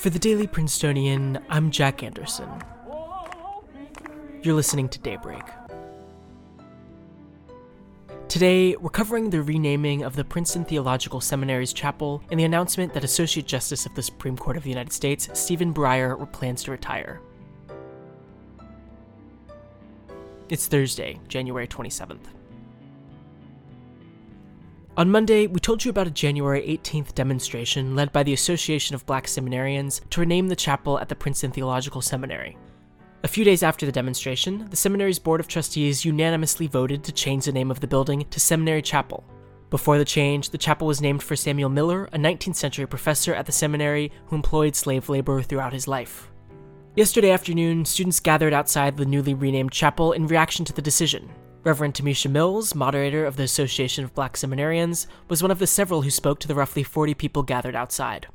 For the Daily Princetonian, I'm Jack Anderson. You're listening to Daybreak. Today, we're covering the renaming of the Princeton Theological Seminary's chapel and the announcement that Associate Justice of the Supreme Court of the United States, Stephen Breyer, plans to retire. It's Thursday, January 27th. On Monday, we told you about a January 18th demonstration led by the Association of Black Seminarians to rename the chapel at the Princeton Theological Seminary. A few days after the demonstration, the seminary's Board of Trustees unanimously voted to change the name of the building to Seminary Chapel. Before the change, the chapel was named for Samuel Miller, a 19th century professor at the seminary who employed slave labor throughout his life. Yesterday afternoon, students gathered outside the newly renamed chapel in reaction to the decision, Reverend Tamisha Mills, moderator of the Association of Black Seminarians, was one of the several who spoke to the roughly 40 people gathered outside.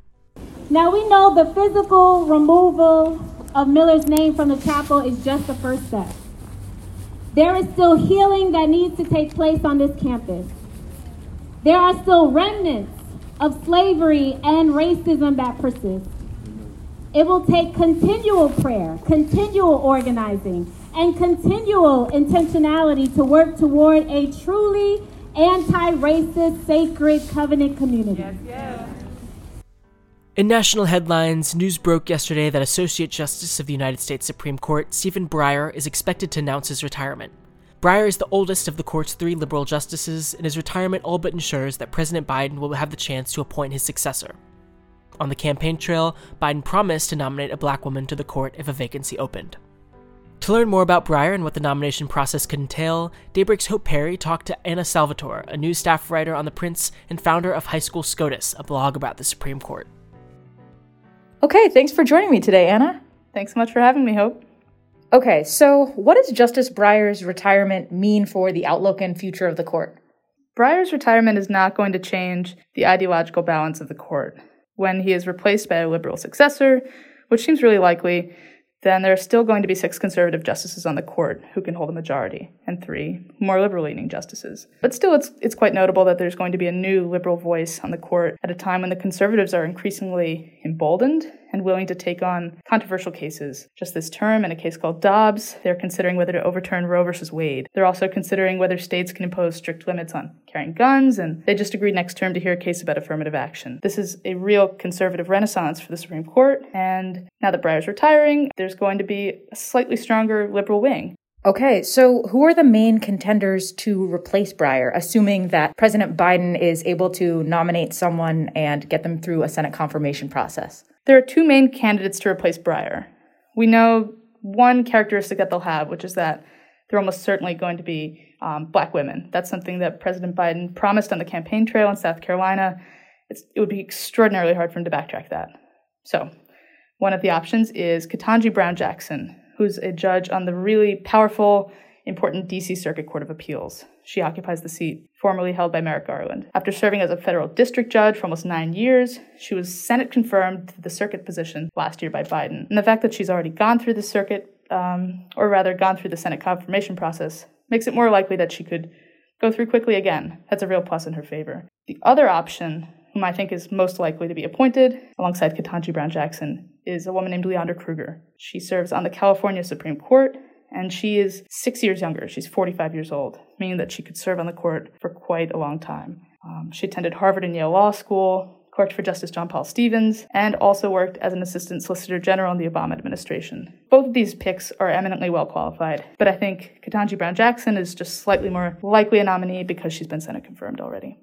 Now we know the physical removal of Miller's name from the chapel is just the first step. There is still healing that needs to take place on this campus. There are still remnants of slavery and racism that persist. It will take continual prayer, continual organizing, and continual intentionality to work toward a truly anti racist, sacred covenant community. Yes, yes. In national headlines, news broke yesterday that Associate Justice of the United States Supreme Court, Stephen Breyer, is expected to announce his retirement. Breyer is the oldest of the court's three liberal justices, and his retirement all but ensures that President Biden will have the chance to appoint his successor. On the campaign trail, Biden promised to nominate a black woman to the court if a vacancy opened. To learn more about Breyer and what the nomination process could entail, Daybreak's Hope Perry talked to Anna Salvatore, a news staff writer on The Prince and founder of High School SCOTUS, a blog about the Supreme Court. Okay, thanks for joining me today, Anna. Thanks so much for having me, Hope. Okay, so what does Justice Breyer's retirement mean for the outlook and future of the court? Breyer's retirement is not going to change the ideological balance of the court. When he is replaced by a liberal successor, which seems really likely, then there are still going to be six conservative justices on the court who can hold a majority, and three more liberal leaning justices. But still, it's, it's quite notable that there's going to be a new liberal voice on the court at a time when the conservatives are increasingly emboldened and willing to take on controversial cases. Just this term, in a case called Dobbs, they're considering whether to overturn Roe versus Wade. They're also considering whether states can impose strict limits on carrying guns, and they just agreed next term to hear a case about affirmative action. This is a real conservative renaissance for the Supreme Court, and now that Breyer's retiring, there's going to be a slightly stronger liberal wing. Okay, so who are the main contenders to replace Breyer, assuming that President Biden is able to nominate someone and get them through a Senate confirmation process? There are two main candidates to replace Breyer. We know one characteristic that they'll have, which is that they're almost certainly going to be um, black women. That's something that President Biden promised on the campaign trail in South Carolina. It's, it would be extraordinarily hard for him to backtrack that. So, one of the options is Ketanji Brown Jackson, who's a judge on the really powerful important D.C. Circuit Court of Appeals. She occupies the seat formerly held by Merrick Garland. After serving as a federal district judge for almost nine years, she was Senate confirmed to the circuit position last year by Biden. And the fact that she's already gone through the circuit, um, or rather gone through the Senate confirmation process, makes it more likely that she could go through quickly again. That's a real plus in her favor. The other option, whom I think is most likely to be appointed alongside Ketanji Brown Jackson, is a woman named Leondra Kruger. She serves on the California Supreme Court and she is six years younger. She's 45 years old, meaning that she could serve on the court for quite a long time. Um, she attended Harvard and Yale Law School, clerked for Justice John Paul Stevens, and also worked as an assistant solicitor general in the Obama administration. Both of these picks are eminently well qualified, but I think Ketanji Brown Jackson is just slightly more likely a nominee because she's been Senate confirmed already.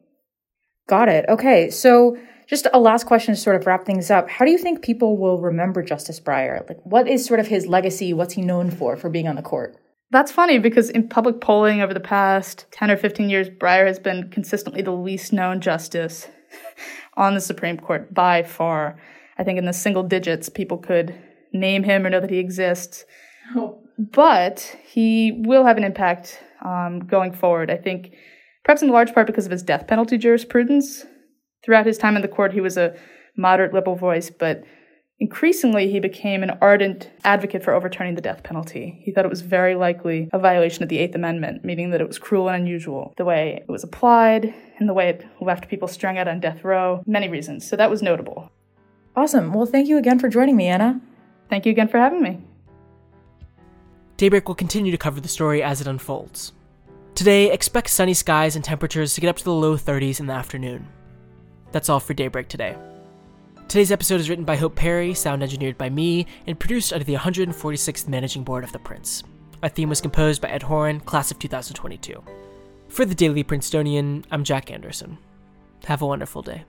Got it. Okay, so just a last question to sort of wrap things up. How do you think people will remember Justice Breyer? Like, what is sort of his legacy? What's he known for, for being on the court? That's funny because in public polling over the past 10 or 15 years, Breyer has been consistently the least known justice on the Supreme Court by far. I think in the single digits, people could name him or know that he exists. Oh. But he will have an impact um, going forward. I think perhaps in large part because of his death penalty jurisprudence. Throughout his time in the court, he was a moderate liberal voice, but increasingly he became an ardent advocate for overturning the death penalty. He thought it was very likely a violation of the Eighth Amendment, meaning that it was cruel and unusual, the way it was applied and the way it left people strung out on death row, many reasons. So that was notable. Awesome. Well, thank you again for joining me, Anna. Thank you again for having me. Daybreak will continue to cover the story as it unfolds. Today, expect sunny skies and temperatures to get up to the low 30s in the afternoon. That's all for Daybreak today. Today's episode is written by Hope Perry, sound engineered by me, and produced under the 146th Managing Board of The Prince. Our theme was composed by Ed Horan, class of 2022. For the Daily Princetonian, I'm Jack Anderson. Have a wonderful day.